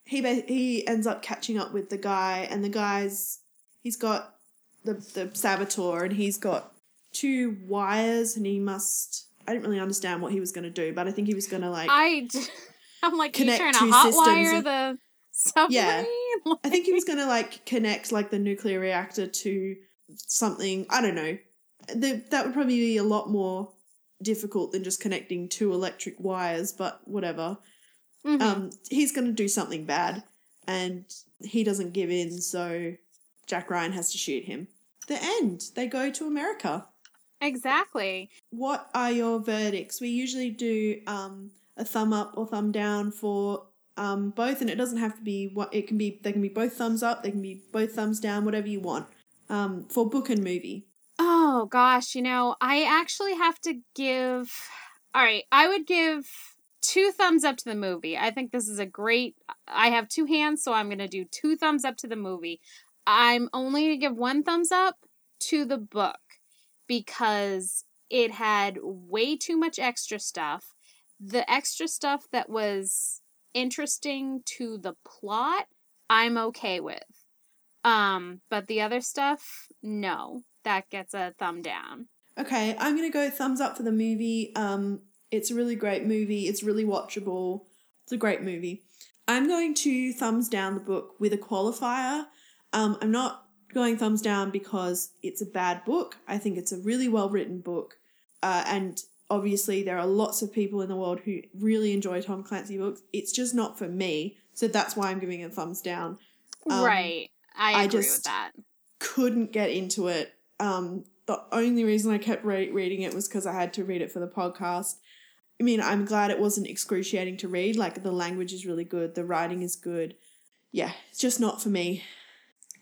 Speaker 1: he he ends up catching up with the guy, and the guy's he's got the the saboteur, and he's got two wires, and he must. I didn't really understand what he was going to do, but I think he was going to like.
Speaker 2: I, I'm like, are you
Speaker 1: Connect
Speaker 2: trying to hotwire the submarine?
Speaker 1: Yeah.
Speaker 2: Like-
Speaker 1: I think he was going to like connect like the nuclear reactor to something. I don't know. the, that would probably be a lot more difficult than just connecting two electric wires, but whatever.
Speaker 2: Mhm.
Speaker 1: Um, he's going to do something bad, and he doesn't give in, so Jack Ryan has to shoot him. The end. They go to America.
Speaker 2: exactly.
Speaker 1: What are your verdicts? We usually do um, a thumb up or thumb down for um, both, and it doesn't have to be what it can be. They can be both thumbs up. They can be both thumbs down. Whatever you want. Um, for book and movie.
Speaker 2: Oh gosh, you know, I actually have to give. All right, I would give two thumbs up to the movie. I think this is a great. I have two hands, so I'm going to do two thumbs up to the movie. I'm only going to give one thumbs up to the book because it had way too much extra stuff. The extra stuff that was interesting to the plot, I'm okay with. Um, but the other stuff, no. That gets a thumb down.
Speaker 1: Okay, I'm gonna go thumbs up for the movie. Um, it's a really great movie. It's really watchable. It's a great movie. I'm going to thumbs down the book with a qualifier. Um, I'm not going thumbs down because it's a bad book. I think it's a really well written book, uh, and obviously there are lots of people in the world who really enjoy Tom Clancy books. It's just not for me, so that's why I'm giving it a thumbs down. Um,
Speaker 2: right. I
Speaker 1: I
Speaker 2: agree
Speaker 1: just-
Speaker 2: with that.
Speaker 1: couldn't get into it. Um, the only reason I kept re- reading it was because I had to read it for the podcast. I mean, I'm glad it wasn't excruciating to read. Like, the language is really good, the writing is good. Yeah, it's just not for me.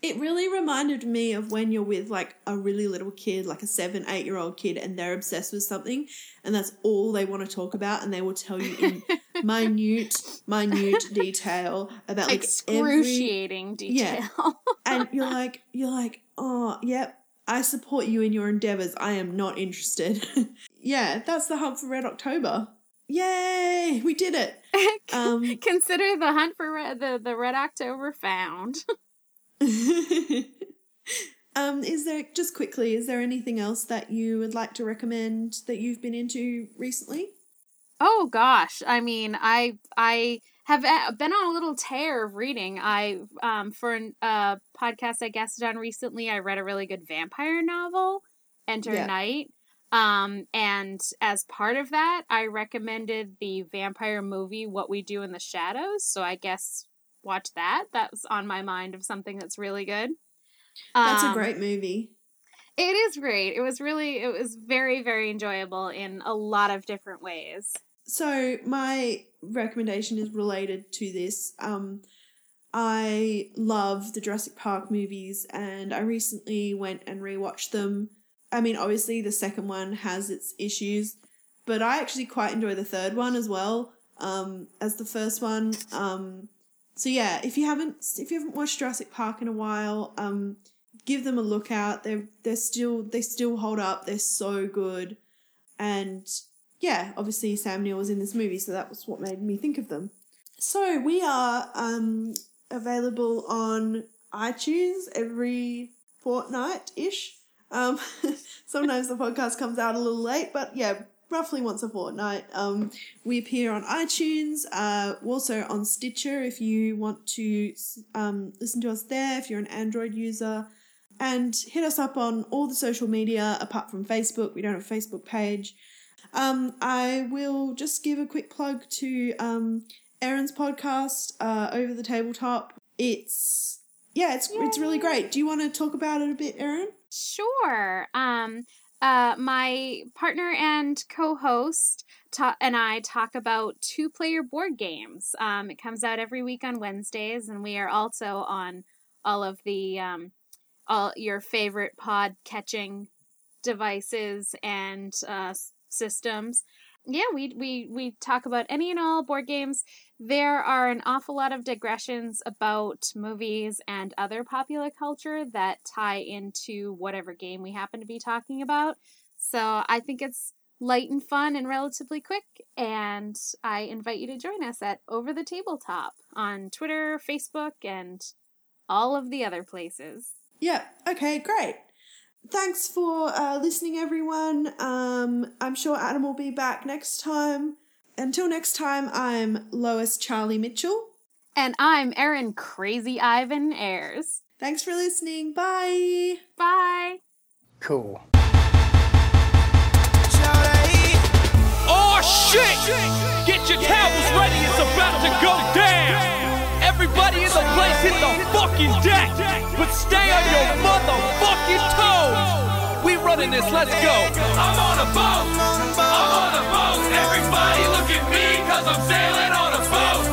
Speaker 1: It really reminded me of when you're with like a really little kid, like a seven, eight year old kid, and they're obsessed with something, and that's all they want to talk about, and they will tell you in minute, minute detail about like every
Speaker 2: Excruciating
Speaker 1: Yeah.
Speaker 2: detail.
Speaker 1: and you're like you're like oh yep i support you in your endeavors i am not interested yeah that's the hunt for red october yay we did it um
Speaker 2: Consider the hunt for red, the the Red October found.
Speaker 1: um is there just quickly is there anything else that you would like to recommend that you've been into recently
Speaker 2: Oh gosh, I mean, I I have uh, been on a little tear of reading. I um for a uh, podcast I guested on recently, I read a really good vampire novel, Enter
Speaker 1: Yeah.
Speaker 2: Night. Um, and as part of that, I recommended the vampire movie What We Do in the Shadows. So I guess watch that. That's on my mind of something that's really good.
Speaker 1: that's a
Speaker 2: Um,
Speaker 1: great movie
Speaker 2: It is great. It was really, it was very, very enjoyable in a lot of different ways.
Speaker 1: So my recommendation is related to this. Um, I love the Jurassic Park movies, and I recently went and rewatched them. I mean, obviously the second one has its issues, but I actually quite enjoy the third one as well um, as the first one. Um, so yeah, if you haven't if you haven't watched Jurassic Park in a while, um, give them a look out. They're they're still they still hold up. They're so good, and yeah, obviously Sam Neill was in this movie, so that was what made me think of them. So we are um, available on iTunes every fortnight ish. Um, sometimes the podcast comes out a little late, but yeah, roughly once a fortnight. Um, we appear on iTunes, uh, also on Stitcher if you want to um, listen to us there, if you're an Android user. And hit us up on all the social media apart from Facebook. We don't have a Facebook page. Um, I will just give a quick plug to um, Erin's podcast, uh, Over the Tabletop. It's yeah, it's it's really great. Do you want to talk about it a bit, Erin?
Speaker 2: Sure. Um, uh, my partner and co-host ta- and I talk about two-player board games. Um, it comes out every week on Wednesdays, and we are also on all of the um, all your favorite pod catching devices and uh, systems. Yeah, we we we talk about any and all board games. There are an awful lot of digressions about movies and other popular culture that tie into whatever game we happen to be talking about. So I think it's light and fun and relatively quick. And I invite you to join us at Over the Tabletop on Twitter, Facebook, and all of the other places.
Speaker 1: Yeah. Okay. Great. Thanks for uh, listening, everyone. Um, I'm sure Adam will be back next time. Until next time, I'm Lois Charlie Mitchell.
Speaker 2: And I'm Erin Crazy Ivan Ayers.
Speaker 1: Thanks for listening. Bye.
Speaker 2: Bye.
Speaker 3: Cool. Oh shit! Get your towels ready, it's about to go down! Everybody in the place hit the fucking deck! But stay on your motherfucking toes! We running this, let's go! I'm on a boat! Everybody look at me, cause I'm sailing on a boat.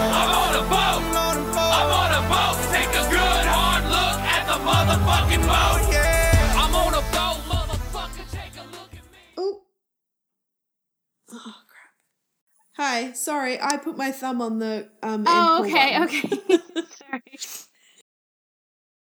Speaker 3: I'm on a boat, I'm on a boat. Take a good hard look at the motherfucking boat. I'm on a boat, motherfucker, take a look at me.
Speaker 1: Oh. Oh crap. Hi, sorry, I put my thumb on the um.
Speaker 2: Oh, okay,
Speaker 1: button.
Speaker 2: okay. Sorry.